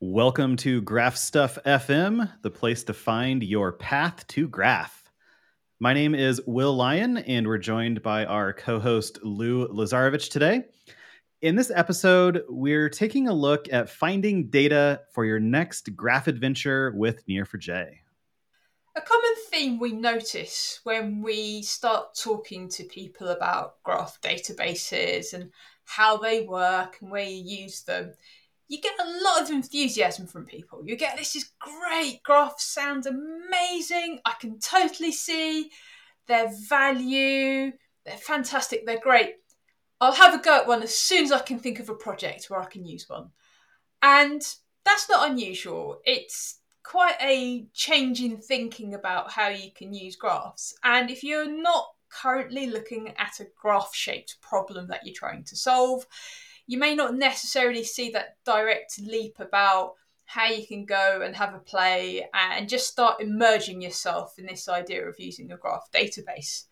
Welcome to Graph Stuff FM, the place to find your path to graph. My name is Will Lyon, and we're joined by our co host Lju Lazarevic today. In this episode, we're taking a look at finding data for your next graph adventure with Neo4j. A common theme we notice when we start talking to people about graph databases and how they work and where you use them you get a lot of enthusiasm from people. You get this is great, graph sounds amazing. I can totally see their value. They're fantastic. They're great. I'll have a go at one as soon as I can think of a project where I can use one. And that's not unusual. It's quite a change in thinking about how you can use graphs. And if you're not currently looking at a graph shaped problem that you're trying to solve, you may not necessarily see that direct leap about how you can go and have a play and just start immersing yourself in this idea of using a graph database.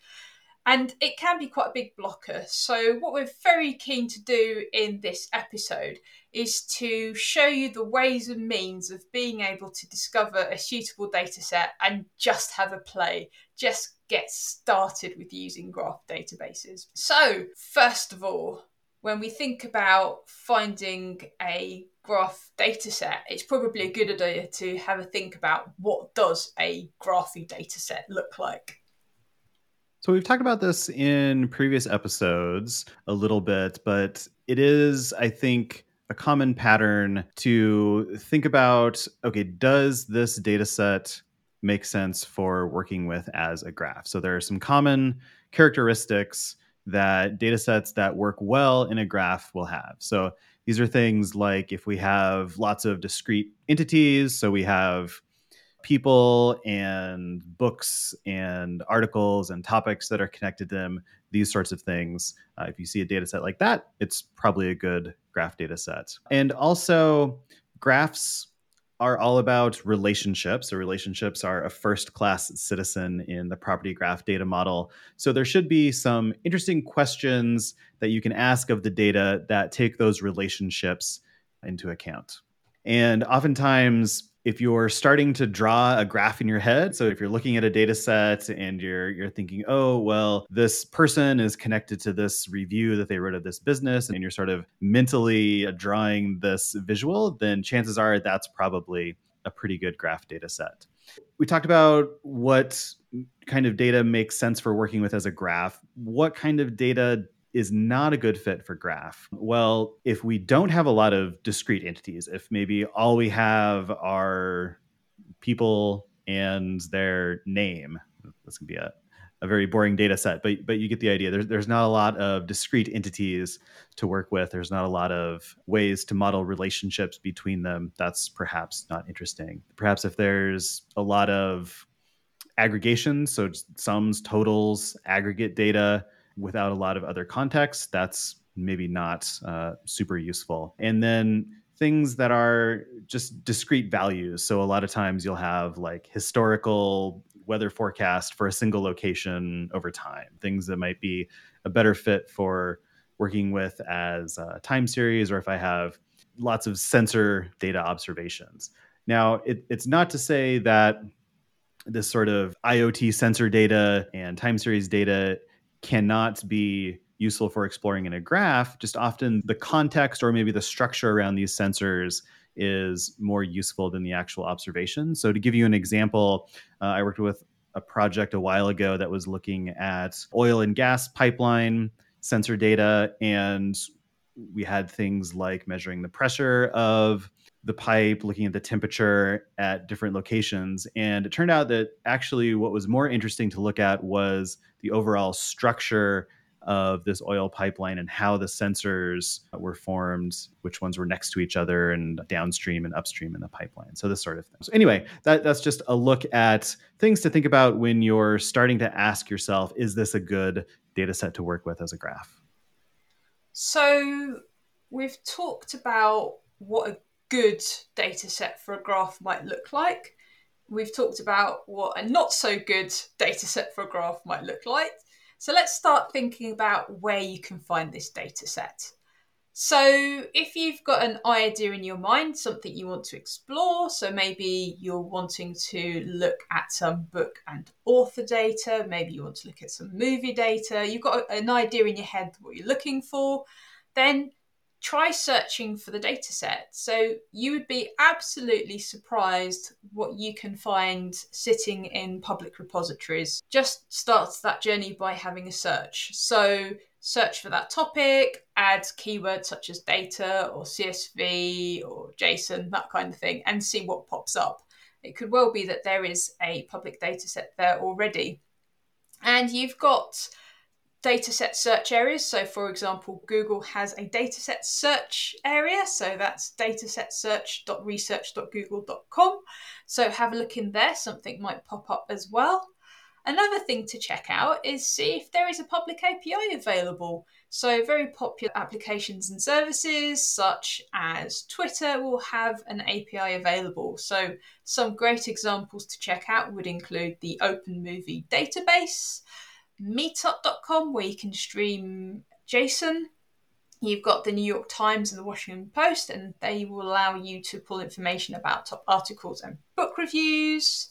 And it can be quite a big blocker. So, what we're very keen to do in this episode is to show you the ways and means of being able to discover a suitable data set and just have a play, just get started with using graph databases. So, first of all, when we think about finding a graph data set, it's probably a good idea to have a think about what does a graphy data set look like. So we've talked about this in previous episodes a little bit, but it is, I think, a common pattern to think about okay, does this data set make sense for working with as a graph? So there are some common characteristics that data sets that work well in a graph will have. So these are things like if we have lots of discrete entities, so we have people and books and articles and topics that are connected to them, these sorts of things. Uh, if you see a data set like that, it's probably a good graph data set. And also, graphs are all about relationships. So relationships are a first class citizen in the property graph data model. So there should be some interesting questions that you can ask of the data that take those relationships into account. And oftentimes if you're starting to draw a graph in your head so if you're looking at a data set and you're you're thinking oh well this person is connected to this review that they wrote of this business and you're sort of mentally uh, drawing this visual then chances are that's probably a pretty good graph data set. We talked about what kind of data makes sense for working with as a graph. What kind of data is not a good fit for graph? Well, if we don't have a lot of discrete entities, if maybe all we have are people and their name, this can be a, a very boring data set, but but you get the idea. There's there's not a lot of discrete entities to work with. There's not a lot of ways to model relationships between them. That's perhaps not interesting. Perhaps if there's a lot of aggregations, so sums, totals, aggregate data, without a lot of other context, that's maybe not uh, super useful. And then things that are just discrete values. So a lot of times you'll have like historical weather forecast for a single location over time, things that might be a better fit for working with as a time series or if I have lots of sensor data observations. Now, it, it's not to say that this sort of IoT sensor data and time series data cannot be useful for exploring in a graph, just often the context or maybe the structure around these sensors is more useful than the actual observation. So, to give you an example, uh, I worked with a project a while ago that was looking at oil and gas pipeline sensor data, and we had things like measuring the pressure of the pipe, looking at the temperature at different locations. And it turned out that actually what was more interesting to look at was the overall structure of this oil pipeline and how the sensors were formed, which ones were next to each other and downstream and upstream in the pipeline. So this sort of thing. So anyway, that, that's just a look at things to think about when you're starting to ask yourself, is this a good data set to work with as a graph? So we've talked about what a good data set for a graph might look like. We've talked about what a not so good data set for a graph might look like. So let's start thinking about where you can find this data set. So, if you've got an idea in your mind, something you want to explore, so maybe you're wanting to look at some book and author data, maybe you want to look at some movie data, you've got an idea in your head what you're looking for, then try searching for the data set. So, you would be absolutely surprised what you can find sitting in public repositories. Just start that journey by having a search. So, search for that topic, add keywords such as data or CSV or JSON, that kind of thing, and see what pops up. It could well be that there is a public data set there already. And you've got dataset search areas. So, for example, Google has a dataset search area. So that's datasetsearch.research.google.com. So have a look in there. Something might pop up as well. Another thing to check out is see if there is a public API available. So, very popular applications and services such as Twitter will have an API available. So, some great examples to check out would include the Open Movie Database, Meetup.com, where you can stream JSON. You've got the New York Times and the Washington Post, and they will allow you to pull information about top articles and book reviews.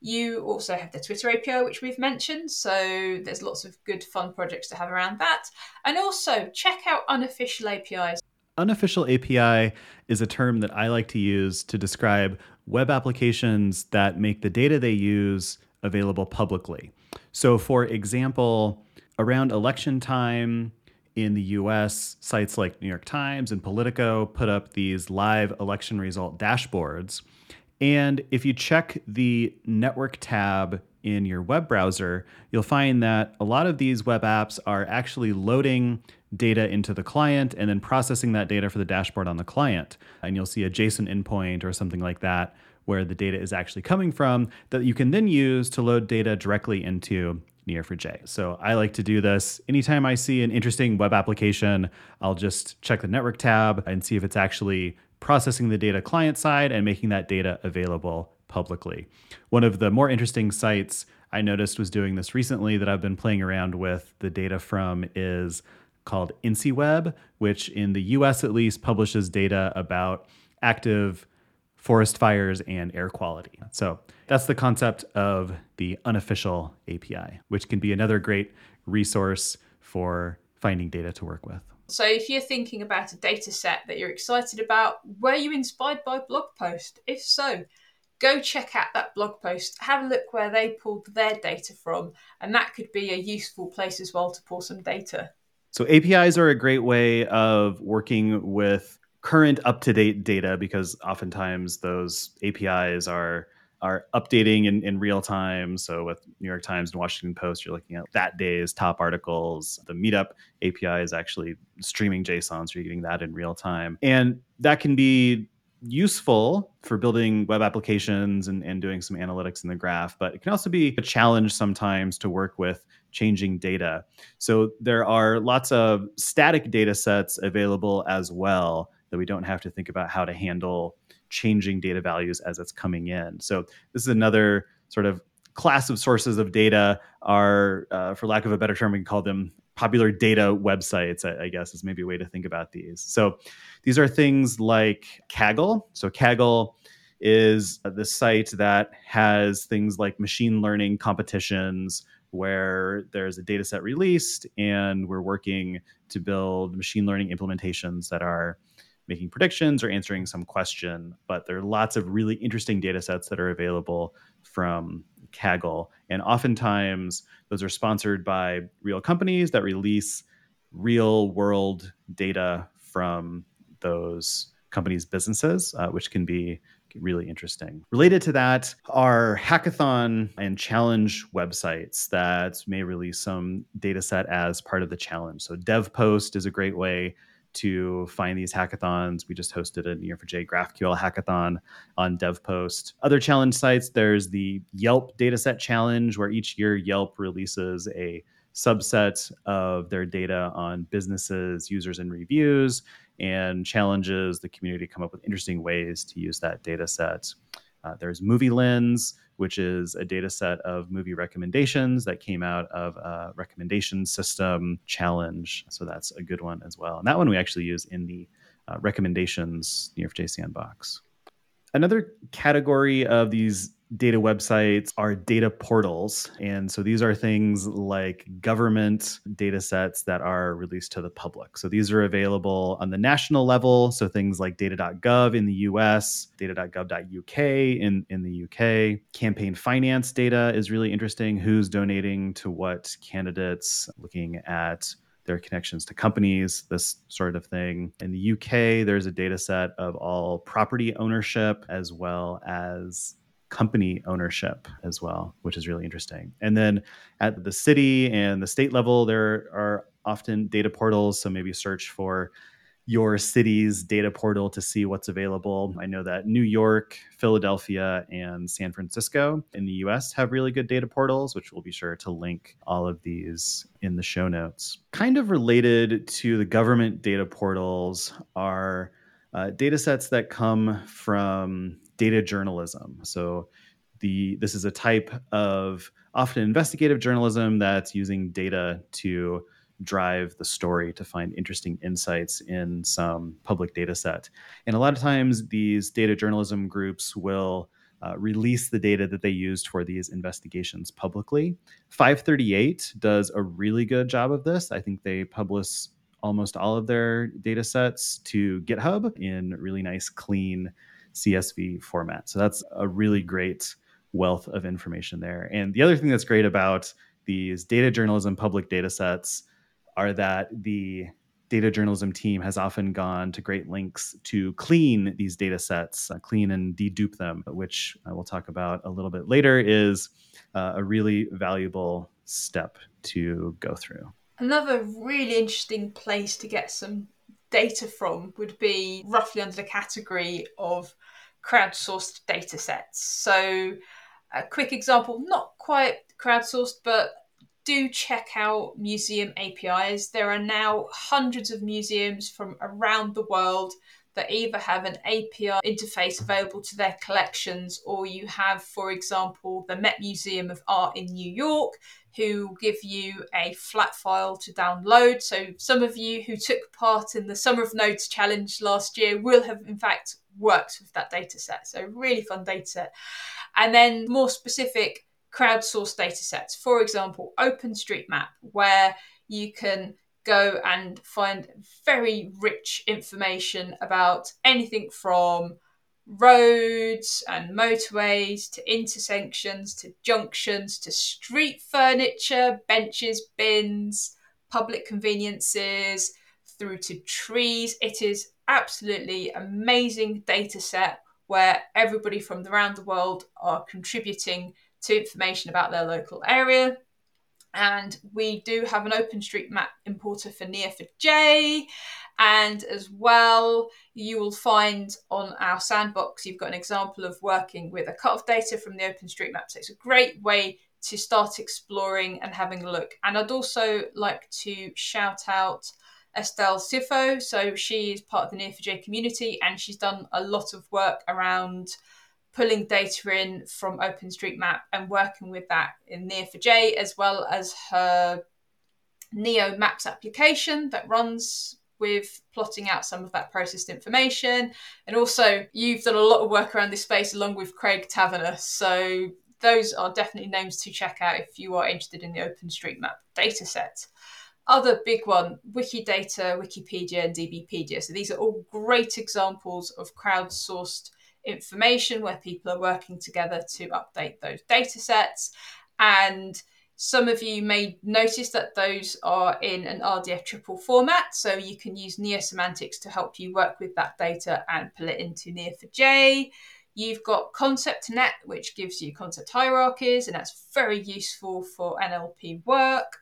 You also have the Twitter API, which we've mentioned. So there's lots of good, fun projects to have around that. And also check out unofficial APIs. Unofficial API is a term that I like to use to describe web applications that make the data they use available publicly. So, for example, around election time in the US, sites like New York Times and Politico put up these live election result dashboards and if you check the network tab in your web browser, you'll find that a lot of these web apps are actually loading data into the client and then processing that data for the dashboard on the client. And you'll see a JSON endpoint or something like that where the data is actually coming from that you can then use to load data directly into Neo4j. So I like to do this anytime I see an interesting web application, I'll just check the network tab and see if it's actually processing the data client side and making that data available publicly. One of the more interesting sites I noticed was doing this recently that I've been playing around with the data from is called InciWeb, which in the US at least publishes data about active forest fires and air quality. So that's the concept of the unofficial API, which can be another great resource for finding data to work with. So, if you're thinking about a data set that you're excited about, were you inspired by a blog post? If so, go check out that blog post, have a look where they pulled their data from, and that could be a useful place as well to pull some data. So, APIs are a great way of working with current up to date data because oftentimes those APIs are are updating in, in real time. So with New York Times and Washington Post, you're looking at that day's top articles. The Meetup API is actually streaming JSON, so you're getting that in real time. And that can be useful for building web applications and, and doing some analytics in the graph, but it can also be a challenge sometimes to work with changing data. So there are lots of static data sets available as well that we don't have to think about how to handle changing data values as it's coming in. So this is another sort of class of sources of data are, uh, for lack of a better term, we can call them popular data websites, I, I, guess is maybe a way to think about these. So these are things like Kaggle. So Kaggle is the site that has things like machine learning competitions where there's a data set released and we're working to build machine learning implementations that are making predictions or answering some question. But there are lots of really interesting data sets that are available from Kaggle. And oftentimes, those are sponsored by real companies that release real world data from those companies' businesses, uh, which can be really interesting. Related to that are hackathon and challenge websites that may release some data set as part of the challenge. So DevPost is a great way to find these hackathons. We just hosted a Neo4j GraphQL hackathon on DevPost. Other challenge sites, there's the Yelp Dataset Challenge, where each year Yelp releases a subset of their data on businesses, users, and reviews, and challenges the community to come up with interesting ways to use that data set. Uh, there's MovieLens, which is a data set of movie recommendations that came out of a recommendation system challenge. So that's a good one as well. And that one we actually use in the uh, recommendations Neo4j sandbox. Another category of these data websites are data portals. And so these are things like government data sets that are released to the public. So these are available on the national level. So things like data.gov in the US, data.gov.uk in, in the UK. Campaign finance data is really interesting. Who's donating to what candidates, looking at their connections to companies, this sort of thing. In the UK, there's a data set of all property ownership as well as company ownership as well, which is really interesting. And then at the city and the state level, there are often data portals. So maybe search for your city's data portal to see what's available. I know that New York, Philadelphia, and San Francisco in the US have really good data portals, which we'll be sure to link all of these in the show notes. Kind of related to the government data portals are uh, data sets that come from data journalism. So the this is a type of often investigative journalism that's using data to drive the story to find interesting insights in some public data set. And a lot of times these data journalism groups will uh, release the data that they used for these investigations publicly. 538 does a really good job of this. I think they publish almost all of their data sets to GitHub in really nice, clean CSV format. So that's a really great wealth of information there. And the other thing that's great about these data journalism public data sets are that the data journalism team has often gone to great lengths to clean these data sets, uh, clean and dedupe them, which I will talk about a little bit later, is uh, a really valuable step to go through. Another really interesting place to get some data from would be roughly under the category of crowdsourced data sets. So, a quick example, not quite crowdsourced, but do check out museum APIs. There are now hundreds of museums from around the world that either have an API interface available to their collections, or you have, for example, the Met Museum of Art in New York, who give you a flat file to download. So, some of you who took part in the Summer of Nodes challenge last year will have, in fact, worked with that data set. So, really fun data set. And then, more specific crowdsourced data sets, for example, OpenStreetMap, where you can go and find very rich information about anything from roads and motorways to intersections to junctions to street furniture, benches, bins, public conveniences, through to trees. It is absolutely amazing data set where everybody from around the world are contributing to information about their local area and we do have an OpenStreetMap importer for Neo4j. And as well, you will find on our sandbox, you've got an example of working with a cut of data from the OpenStreetMap. So it's a great way to start exploring and having a look. And I'd also like to shout out Estelle Scifo. So she is part of the Neo4j community and she's done a lot of work around pulling data in from OpenStreetMap and working with that in Neo4j, as well as her Neo Maps application that runs with plotting out some of that processed information. And also, you've done a lot of work around this space along with Craig Taverner. So, those are definitely names to check out if you are interested in the OpenStreetMap data dataset. Other big one, Wikidata, Wikipedia, and DBpedia. So, these are all great examples of crowdsourced information where people are working together to update those data sets. And some of you may notice that those are in an RDF triple format, so you can use Neosemantics to help you work with that data and pull it into Neo4j. You've got ConceptNet, which gives you concept hierarchies, and that's very useful for NLP work.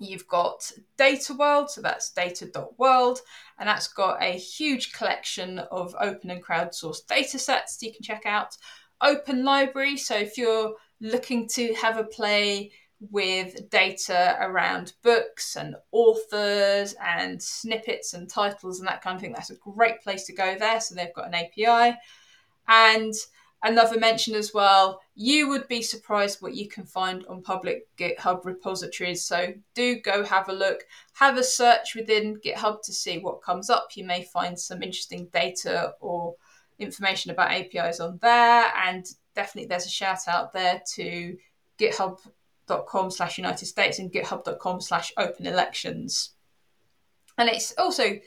You've got Data World, so that's data.world, and that's got a huge collection of open and crowdsourced data sets you can check out. Open Library, so if you're looking to have a play with data around books and authors and snippets and titles and that kind of thing, that's a great place to go there. So they've got an API. And another mention as well. You would be surprised what you can find on public GitHub repositories. So do go have a look. Have a search within GitHub to see what comes up. You may find some interesting data or information about APIs on there. And definitely there's a shout out there to github.com slash United States and github.com slash open elections. And it's also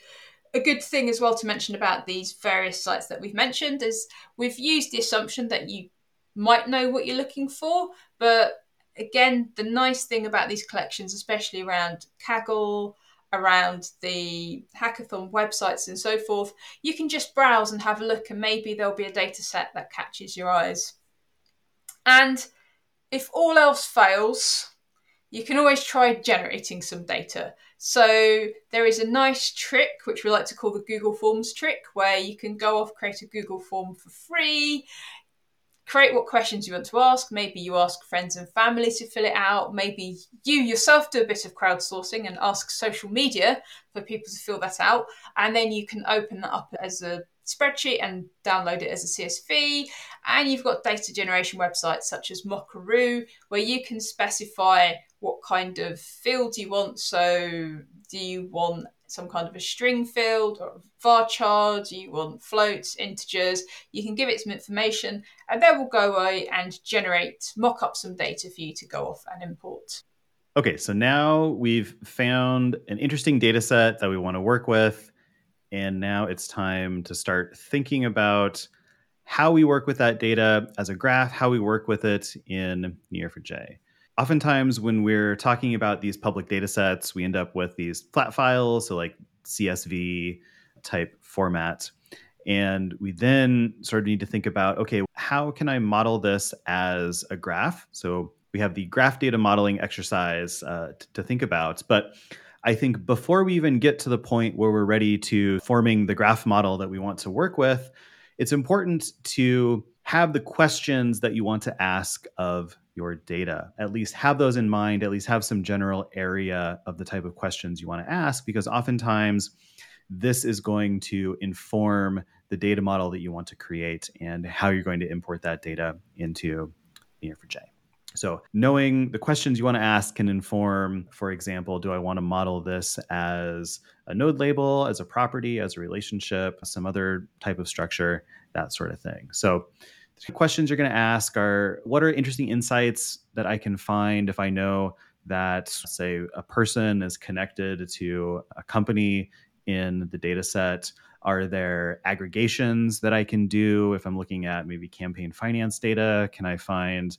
a good thing as well to mention about these various sites that we've mentioned is we've used the assumption that you might know what you're looking for, but again, the nice thing about these collections, especially around Kaggle, around the hackathon websites and so forth, you can just browse and have a look, and maybe there'll be a data set that catches your eyes. And if all else fails, you can always try generating some data. So there is a nice trick, which we like to call the Google Forms trick, where you can go off, create a Google form for free, create what questions you want to ask. Maybe you ask friends and family to fill it out. Maybe you yourself do a bit of crowdsourcing and ask social media for people to fill that out. And then you can open that up as a spreadsheet and download it as a CSV. And you've got data generation websites such as Mockaroo, where you can specify what kind of field do you want. So, do you want some kind of a string field or varchar? Do you want floats, integers? You can give it some information, and then we'll go away and generate, mock up some data for you to go off and import. Okay, so now we've found an interesting data set that we want to work with. And now it's time to start thinking about how we work with that data as a graph, how we work with it in Neo4j. Oftentimes, when we're talking about these public data sets, we end up with these flat files, so like CSV type format. And we then sort of need to think about okay, how can I model this as a graph? So we have the graph data modeling exercise uh, t- to think about. But I think before we even get to the point where we're ready to forming the graph model that we want to work with, it's important to have the questions that you want to ask of your data. At least have those in mind, at least have some general area of the type of questions you want to ask, because oftentimes this is going to inform the data model that you want to create and how you're going to import that data into Neo4j. So, knowing the questions you want to ask can inform, for example, do I want to model this as a node label, as a property, as a relationship, some other type of structure, that sort of thing. So, the questions you're going to ask are what are interesting insights that I can find if I know that, say, a person is connected to a company in the data set? Are there aggregations that I can do if I'm looking at maybe campaign finance data? Can I find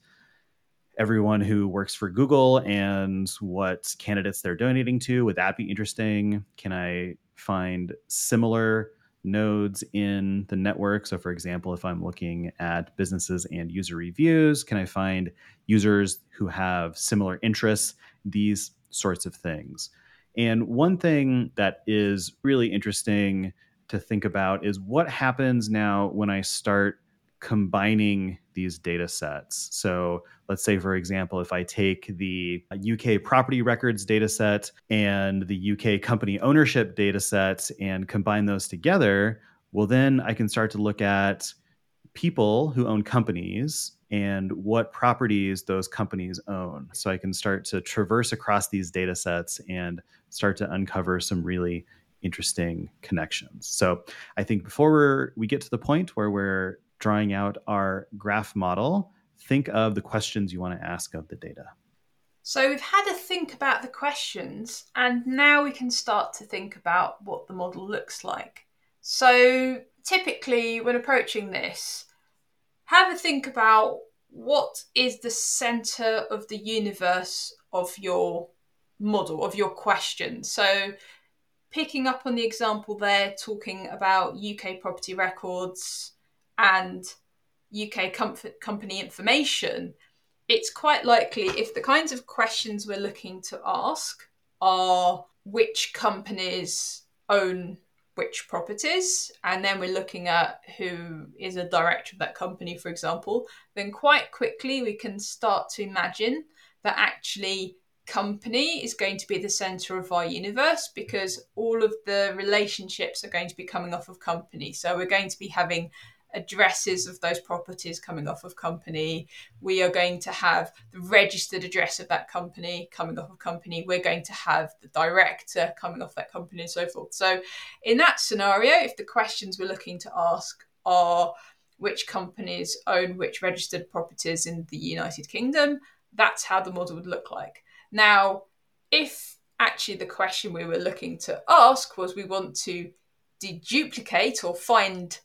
everyone who works for Google and what candidates they're donating to. Would that be interesting? Can I find similar nodes in the network? So, for example, if I'm looking at businesses and user reviews, can I find users who have similar interests? These sorts of things. And one thing that is really interesting to think about is what happens now when I start combining these data sets. So let's say, for example, if I take the UK property records data set and the UK company ownership data set and combine those together, well, then I can start to look at people who own companies and what properties those companies own. So I can start to traverse across these data sets and start to uncover some really interesting connections. So I think before we get to the point where we're drawing out our graph model, think of the questions you want to ask of the data. So we've had a think about the questions, and now we can start to think about what the model looks like. So typically, when approaching this, have a think about what is the center of the universe of your model, of your question. So picking up on the example there, talking about UK property records, and UK comfort company information, it's quite likely if the kinds of questions we're looking to ask are which companies own which properties, and then we're looking at who is a director of that company, for example, then quite quickly we can start to imagine that actually company is going to be the center of our universe because all of the relationships are going to be coming off of company. So we're going to be having addresses of those properties coming off of company. We are going to have the registered address of that company coming off of company. We're going to have the director coming off that company and so forth. So, in that scenario, if the questions we're looking to ask are which companies own which registered properties in the United Kingdom, that's how the model would look like. Now, if actually the question we were looking to ask was we want to deduplicate or find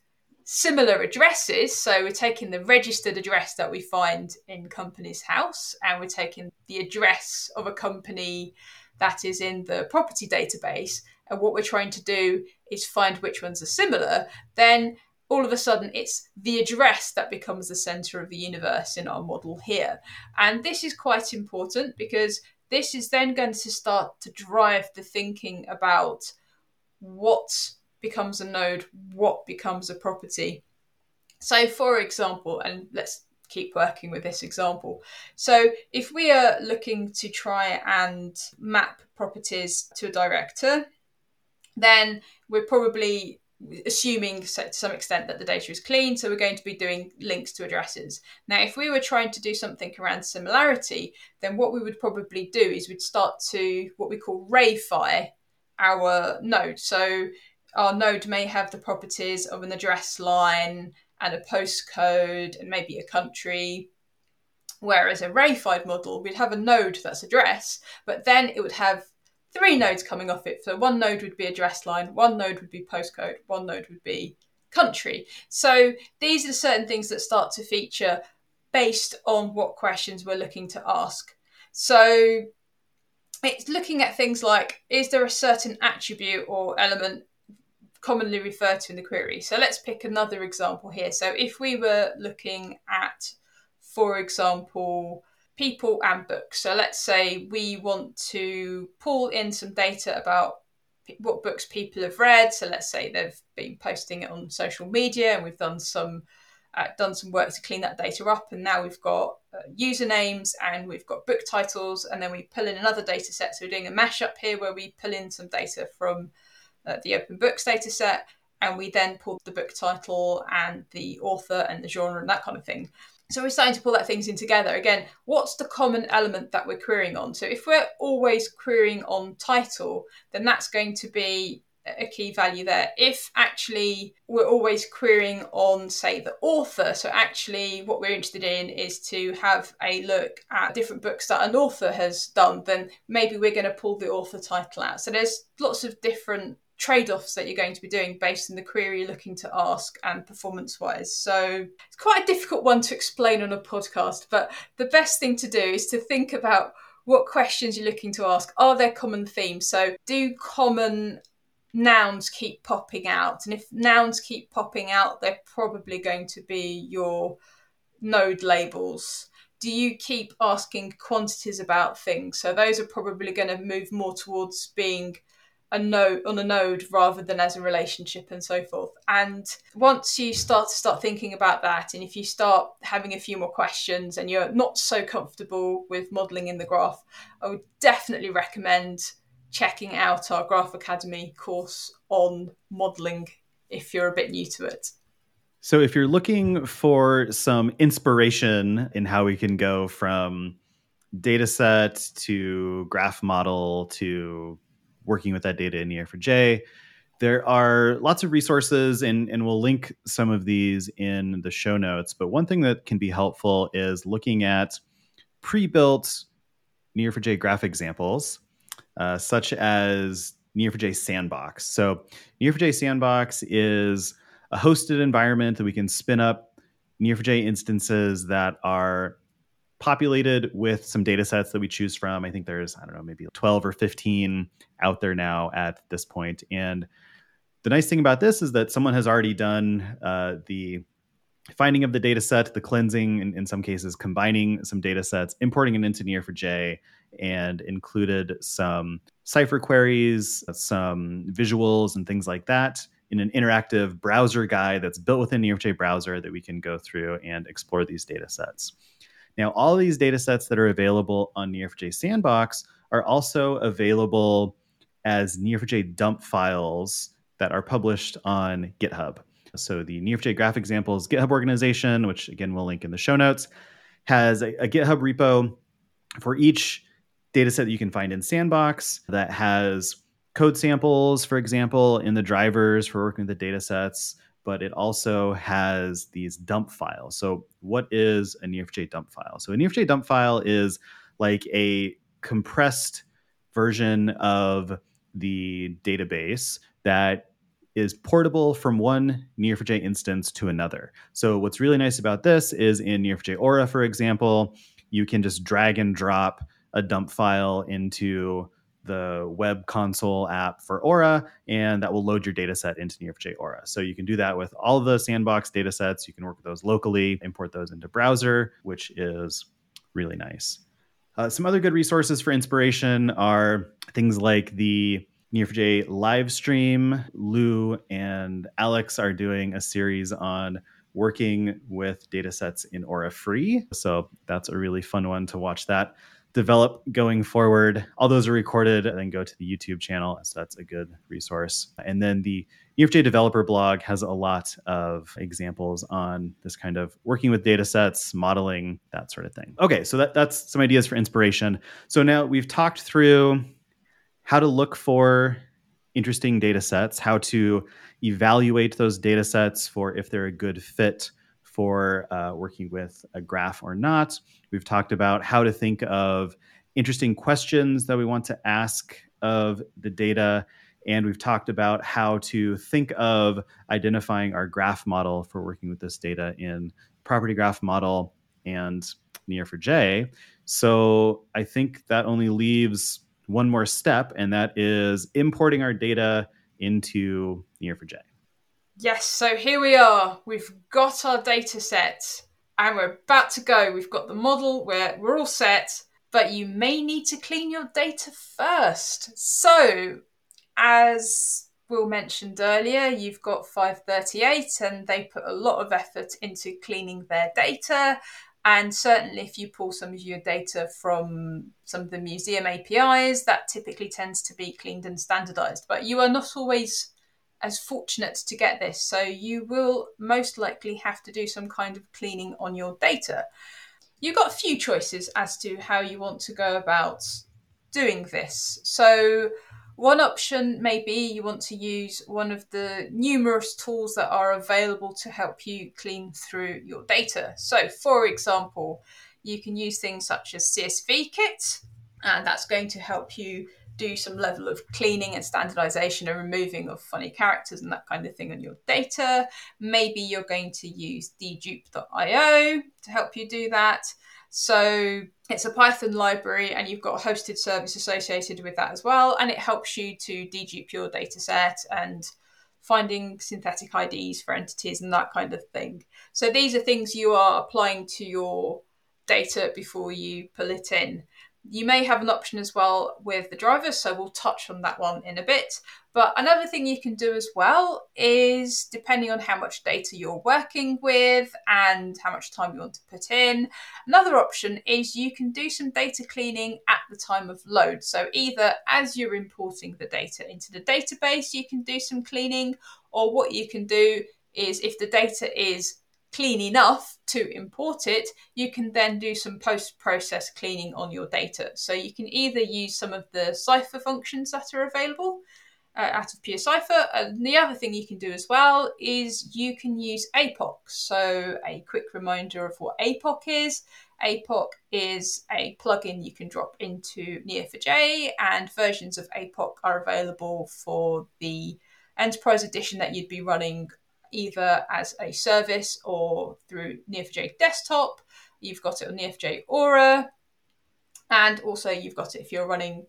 similar addresses. So we're taking the registered address that we find in Companies House and we're taking the address of a company that is in the property database. And what we're trying to do is find which ones are similar. Then all of a sudden it's the address that becomes the center of the universe in our model here. And this is quite important because this is then going to start to drive the thinking about what becomes a node, what becomes a property. So, for example, and let's keep working with this example. So, if we are looking to try and map properties to a director, then we're probably assuming to some extent that the data is clean. So, we're going to be doing links to addresses. Now, if we were trying to do something around similarity, then what we would probably do is we'd start to what we call reify our node. So, our node may have the properties of an address line and a postcode and maybe a country. Whereas a reified model, we'd have a node that's address, but then it would have three nodes coming off it. So one node would be address line, one node would be postcode, one node would be country. So these are certain things that start to feature based on what questions we're looking to ask. So it's looking at things like is there a certain attribute or element commonly referred to in the query. So let's pick another example here. So if we were looking at, for example, people and books. So let's say we want to pull in some data about what books people have read. So let's say they've been posting it on social media, and we've done some uh, done some work to clean that data up, and now we've got uh, usernames and we've got book titles, and then we pull in another data set. So we're doing a mashup here where we pull in some data from uh, the open books data set, and we then pulled the book title and the author and the genre and that kind of thing. So we're starting to pull that things in together. Again, what's the common element that we're querying on? So if we're always querying on title, then that's going to be a key value there. If actually we're always querying on, say, the author, so actually what we're interested in is to have a look at different books that an author has done, then maybe we're going to pull the author title out. So there's lots of different trade offs that you're going to be doing based on the query you're looking to ask and performance wise. So it's quite a difficult one to explain on a podcast, but the best thing to do is to think about what questions you're looking to ask. Are there common themes? So, do common nouns keep popping out? And if nouns keep popping out, they're probably going to be your node labels. Do you keep asking quantities about things? So, those are probably going to move more towards being a node on a node rather than as a relationship and so forth. And once you start to start thinking about that, and if you start having a few more questions and you're not so comfortable with modeling in the graph, I would definitely recommend checking out our Graph Academy course on modeling if you're a bit new to it. So, if you're looking for some inspiration in how we can go from data set to graph model to working with that data in Neo4j. There are lots of resources, and, and we'll link some of these in the show notes. But one thing that can be helpful is looking at pre built Neo4j graph examples, uh, such as Neo4j Sandbox. So, Neo4j Sandbox is a hosted environment that we can spin up Neo4j instances that are populated with some data sets that we choose from. I think there's, I don't know, maybe 12 or 15 out there now at this point. And the nice thing about this is that someone has already done uh, the finding of the data set, the cleansing, in, in some cases, combining some data sets, importing it into Neo4j, and included some Cypher queries, some visuals, and things like that in an interactive browser guide that's built within Neo4j browser that we can go through and explore these data sets. Now, all these data sets that are available on Neo4j Sandbox are also available as Neo4j dump files that are published on GitHub. So the Neo4j Graph Examples GitHub organization, which again we'll link in the show notes, has a, a GitHub repo for each data set that you can find in Sandbox that has code samples, for example, in the drivers for working with the data sets, but it also has these dump files. So, what is a Neo4j dump file? So, a Neo4j dump file is like a compressed version of the database that is portable from one Neo4j instance to another. So, what's really nice about this is in Neo4j Aura, for example, you can just drag and drop a dump file into the web console app for Aura, and that will load your data set into Neo4j Aura. So you can do that with all of the sandbox data sets. You can work with those locally, import those into browser, which is really nice. Uh, some other good resources for inspiration are things like the Neo4j live stream. Lju and Alex are doing a series on working with data sets in Aura Free. So that's a really fun one to watch that develop going forward. All those are recorded and then go to the YouTube channel. So that's a good resource. And then the Neo4j developer blog has a lot of examples on this kind of working with data sets, modeling, that sort of thing. Okay, so that, that's some ideas for inspiration. So now we've talked through how to look for interesting data sets, how to evaluate those data sets for if they're a good fit for uh, working with a graph or not. We've talked about how to think of interesting questions that we want to ask of the data. And we've talked about how to think of identifying our graph model for working with this data in property graph model and Neo4j. So I think that only leaves one more step, and that is importing our data into Neo4j. Yes, so here we are. We've got our data set and we're about to go. We've got the model where we're all set, but you may need to clean your data first. So, as Will mentioned earlier, you've got 538 and they put a lot of effort into cleaning their data. And certainly, if you pull some of your data from some of the museum APIs, that typically tends to be cleaned and standardized. But you are not always as fortunate to get this. So you will most likely have to do some kind of cleaning on your data. You've got a few choices as to how you want to go about doing this. So one option may be you want to use one of the numerous tools that are available to help you clean through your data. So, for example, you can use things such as CSV Kit, and that's going to help you do some level of cleaning and standardization and removing of funny characters and that kind of thing on your data. Maybe you're going to use dedupe.io to help you do that. So it's a Python library and you've got a hosted service associated with that as well. And it helps you to dedupe your data set and finding synthetic IDs for entities and that kind of thing. So these are things you are applying to your data before you pull it in. You may have an option as well with the drivers, so we'll touch on that one in a bit. But another thing you can do as well is depending on how much data you're working with and how much time you want to put in, another option is you can do some data cleaning at the time of load. So either as you're importing the data into the database, you can do some cleaning, or what you can do is if the data is clean enough to import it, you can then do some post process cleaning on your data. So you can either use some of the Cypher functions that are available uh, out of pure Cypher. And the other thing you can do as well is you can use APOC. So, a quick reminder of what APOC is. APOC is a plugin you can drop into Neo4j, and versions of APOC are available for the enterprise edition that you'd be running either as a service or through Neo4j Desktop. You've got it on Neo4j Aura, and also you've got it if you're running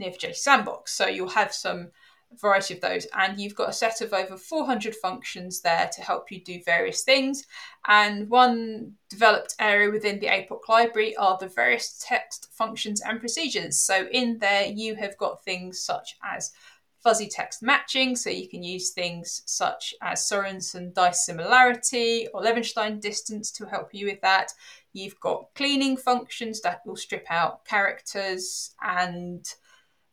Neo4j Sandbox. So you'll have some variety of those, and you've got a set of over 400 functions there to help you do various things. And one developed area within the APOC library are the various text functions and procedures. So in there, you have got things such as fuzzy text matching, so you can use things such as Sorensen dice similarity or Levenshtein distance to help you with that. You've got cleaning functions that will strip out characters and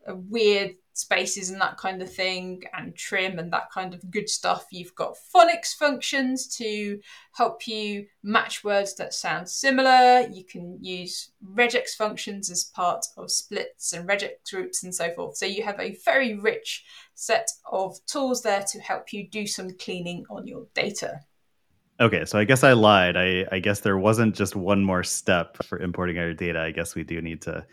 weird spaces and that kind of thing, and trim and that kind of good stuff. You've got phonics functions to help you match words that sound similar. You can use regex functions as part of splits and regex groups and so forth. So you have a very rich set of tools there to help you do some cleaning on your data. Okay, so I guess I lied. I, I guess there wasn't just one more step for importing our data. I guess we do need to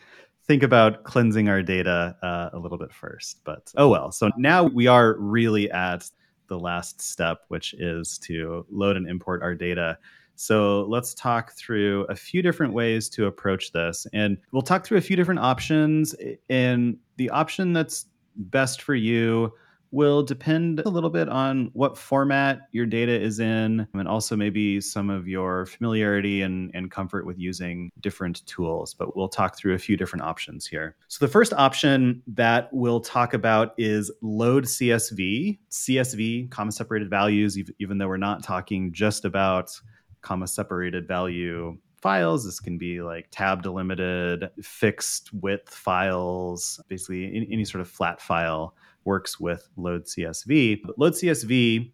think about cleansing our data uh, a little bit first. But oh well. So now we are really at the last step, which is to load and import our data. So let's talk through a few different ways to approach this. And we'll talk through a few different options. And the option that's best for you will depend a little bit on what format your data is in and also maybe some of your familiarity and, and comfort with using different tools. But we'll talk through a few different options here. So the first option that we'll talk about is load CSV. CSV, comma separated values, even though we're not talking just about comma separated value files. This can be like tab delimited, fixed width files, basically any, any sort of flat file works with load CSV. But load CSV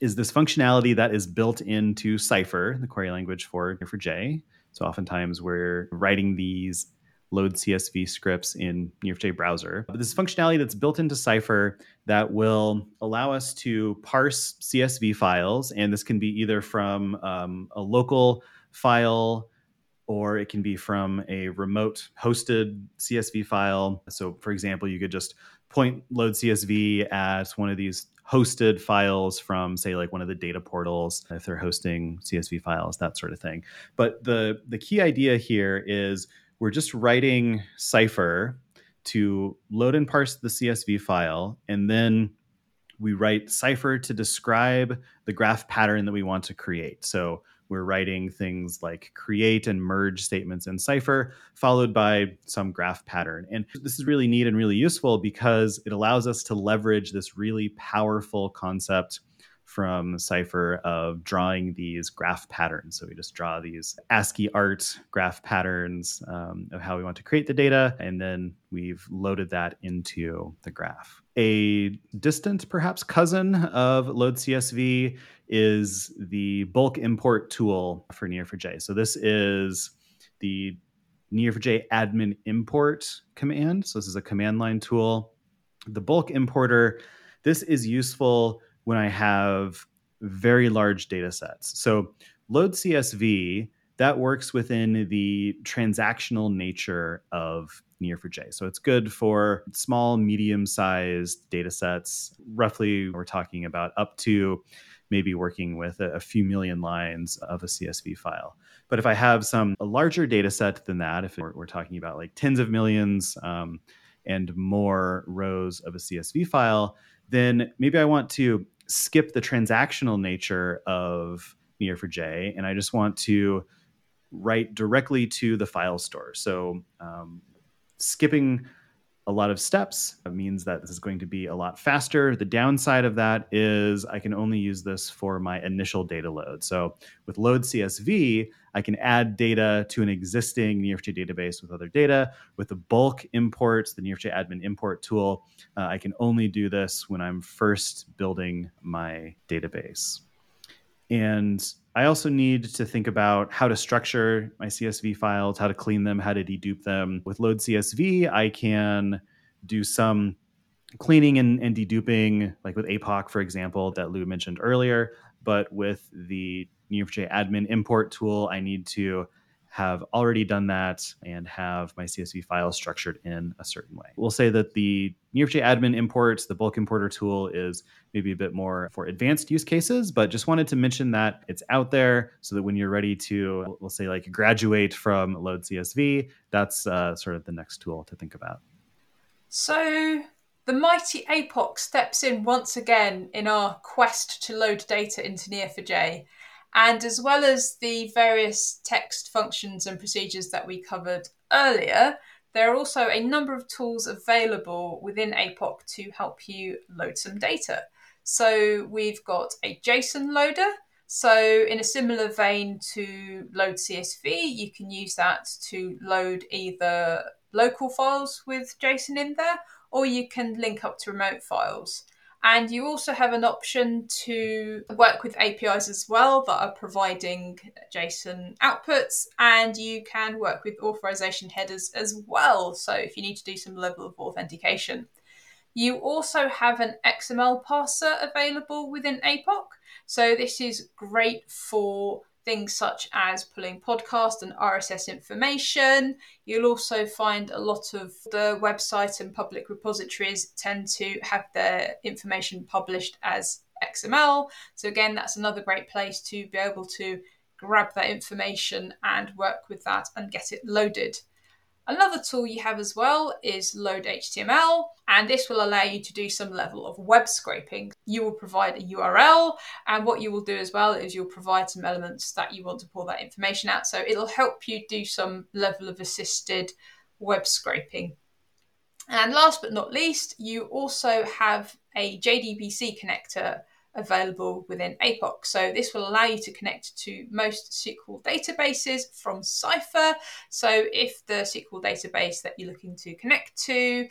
is this functionality that is built into Cypher, the query language for Neo4j. So oftentimes we're writing these load CSV scripts in Neo4j browser. But this functionality that's built into Cypher that will allow us to parse CSV files, and this can be either from um, a local file or it can be from a remote hosted CSV file. So, for example, you could just point load CSV at one of these hosted files from say like one of the data portals if they're hosting CSV files that sort of thing. But the the key idea here is we're just writing Cypher to load and parse the CSV file and then we write Cypher to describe the graph pattern that we want to create. So we're writing things like create and merge statements in Cypher, followed by some graph pattern. And this is really neat and really useful because it allows us to leverage this really powerful concept from Cypher of drawing these graph patterns. So we just draw these ASCII art graph patterns um, of how we want to create the data, and then we've loaded that into the graph. A distant, perhaps cousin of load CSV is the bulk import tool for Neo4j. So this is the Neo4j admin import command. So this is a command line tool. The bulk importer, this is useful when I have very large data sets. So load CSV, that works within the transactional nature of Neo4j. So it's good for small, medium sized data sets. Roughly, we're talking about up to maybe working with a, few million lines of a CSV file. But if I have some a larger data set than that, if we're, we're talking about like tens of millions um, and more rows of a CSV file, then maybe I want to skip the transactional nature of Neo4j and I just want to write directly to the file store. So um, skipping a lot of steps. Means that this is going to be a lot faster. The downside of that is I can only use this for my initial data load. So with load CSV, I can add data to an existing Neo4j database with other data. With the bulk imports, the Neo4j admin import tool, uh, I can only do this when I'm first building my database. And I also need to think about how to structure my CSV files, how to clean them, how to dedupe them. With Load CSV, I can do some cleaning and, and deduping, like with APOC, for example, that Lju mentioned earlier. But with the Neo4j admin import tool, I need to have already done that and have my CSV files structured in a certain way. We'll say that the Neo4j admin imports, the bulk importer tool is maybe a bit more for advanced use cases, but just wanted to mention that it's out there so that when you're ready to, we'll say like graduate from load CSV, that's uh, sort of the next tool to think about. So the mighty APOC steps in once again in our quest to load data into Neo4j and as well as the various text functions and procedures that we covered earlier, there are also a number of tools available within APOC to help you load some data. So we've got a JSON loader. So, in a similar vein to load CSV, you can use that to load either local files with JSON in there or you can link up to remote files. And you also have an option to work with APIs as well that are providing JSON outputs, and you can work with authorization headers as well. So if you need to do some level of authentication. You also have an XML parser available within APOC. So this is great for things such as pulling podcast and RSS information. You'll also find a lot of the website and public repositories tend to have their information published as XML. So, again, that's another great place to be able to grab that information and work with that and get it loaded. Another tool you have as well is Load HTML, and this will allow you to do some level of web scraping. You will provide a URL, and what you will do as well is you'll provide some elements that you want to pull that information out. So it'll help you do some level of assisted web scraping. And last but not least, you also have a JDBC connector available within APOC. So this will allow you to connect to most SQL databases from Cypher. So if the SQL database that you're looking to connect to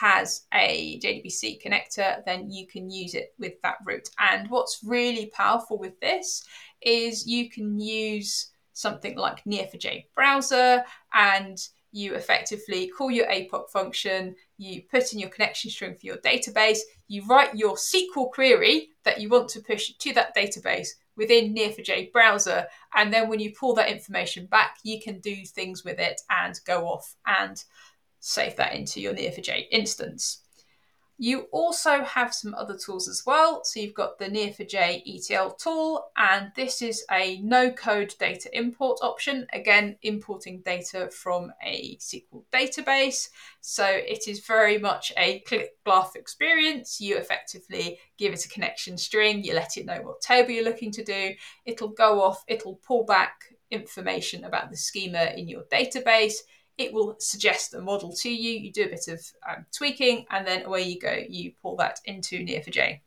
has a JDBC connector, then you can use it with that route. And what's really powerful with this is you can use something like Neo4j browser and you effectively call your APOC function, you put in your connection string for your database, you write your SQL query that you want to push to that database within Neo4j browser, and then when you pull that information back, you can do things with it and go off and save that into your Neo4j instance. You also have some other tools as well. So you've got the Neo4j ETL tool, and this is a no code data import option. Again, importing data from a SQL database. So it is very much a click graph experience. You effectively give it a connection string, you let it know what table you're looking to do. It'll go off, it'll pull back information about the schema in your database it will suggest a model to you. You do a bit of um, tweaking, and then away you go. You pull that into Neo4j.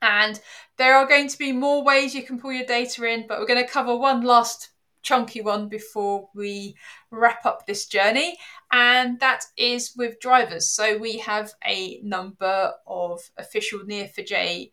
And there are going to be more ways you can pull your data in, but we're going to cover one last chunky one before we wrap up this journey, and that is with drivers. So we have a number of official Neo4j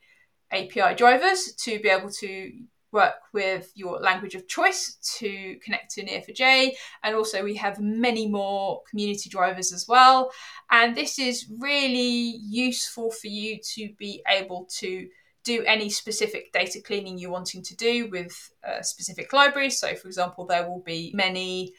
API drivers to be able to work with your language of choice to connect to Neo4j. And also, we have many more community drivers as well. And this is really useful for you to be able to do any specific data cleaning you're wanting to do with a specific libraries. So, for example, there will be many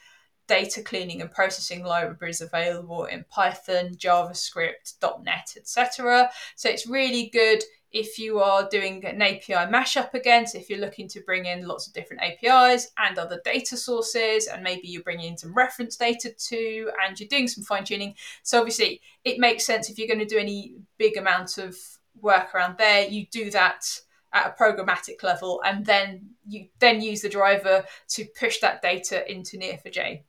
data cleaning and processing libraries available in Python, JavaScript, .NET, etc. So it's really good if you are doing an API mashup again, so if you're looking to bring in lots of different APIs and other data sources, and maybe you're bringing in some reference data too, and you're doing some fine tuning. So obviously, it makes sense if you're going to do any big amount of work around there, you do that at a programmatic level, and then you then use the driver to push that data into Neo4j.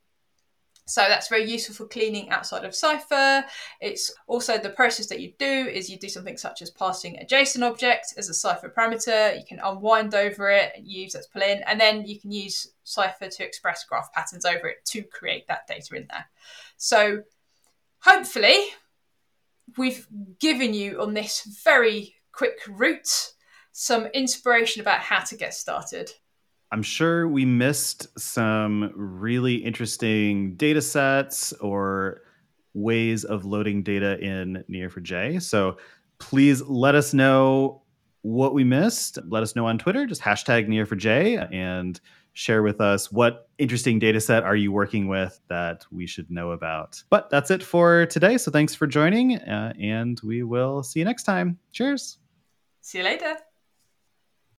So that's very useful for cleaning outside of Cypher. It's also the process that you do is you do something such as passing a JSON object as a Cypher parameter. You can unwind over it and use that to pull in, and then you can use Cypher to express graph patterns over it to create that data in there. So hopefully we've given you on this very quick route some inspiration about how to get started. I'm sure we missed some really interesting data sets or ways of loading data in Neo4j. So please let us know what we missed. Let us know on Twitter, just hashtag Neo4j and share with us what interesting data set are you working with that we should know about. But that's it for today. So thanks for joining, uh, and we will see you next time. Cheers. See you later.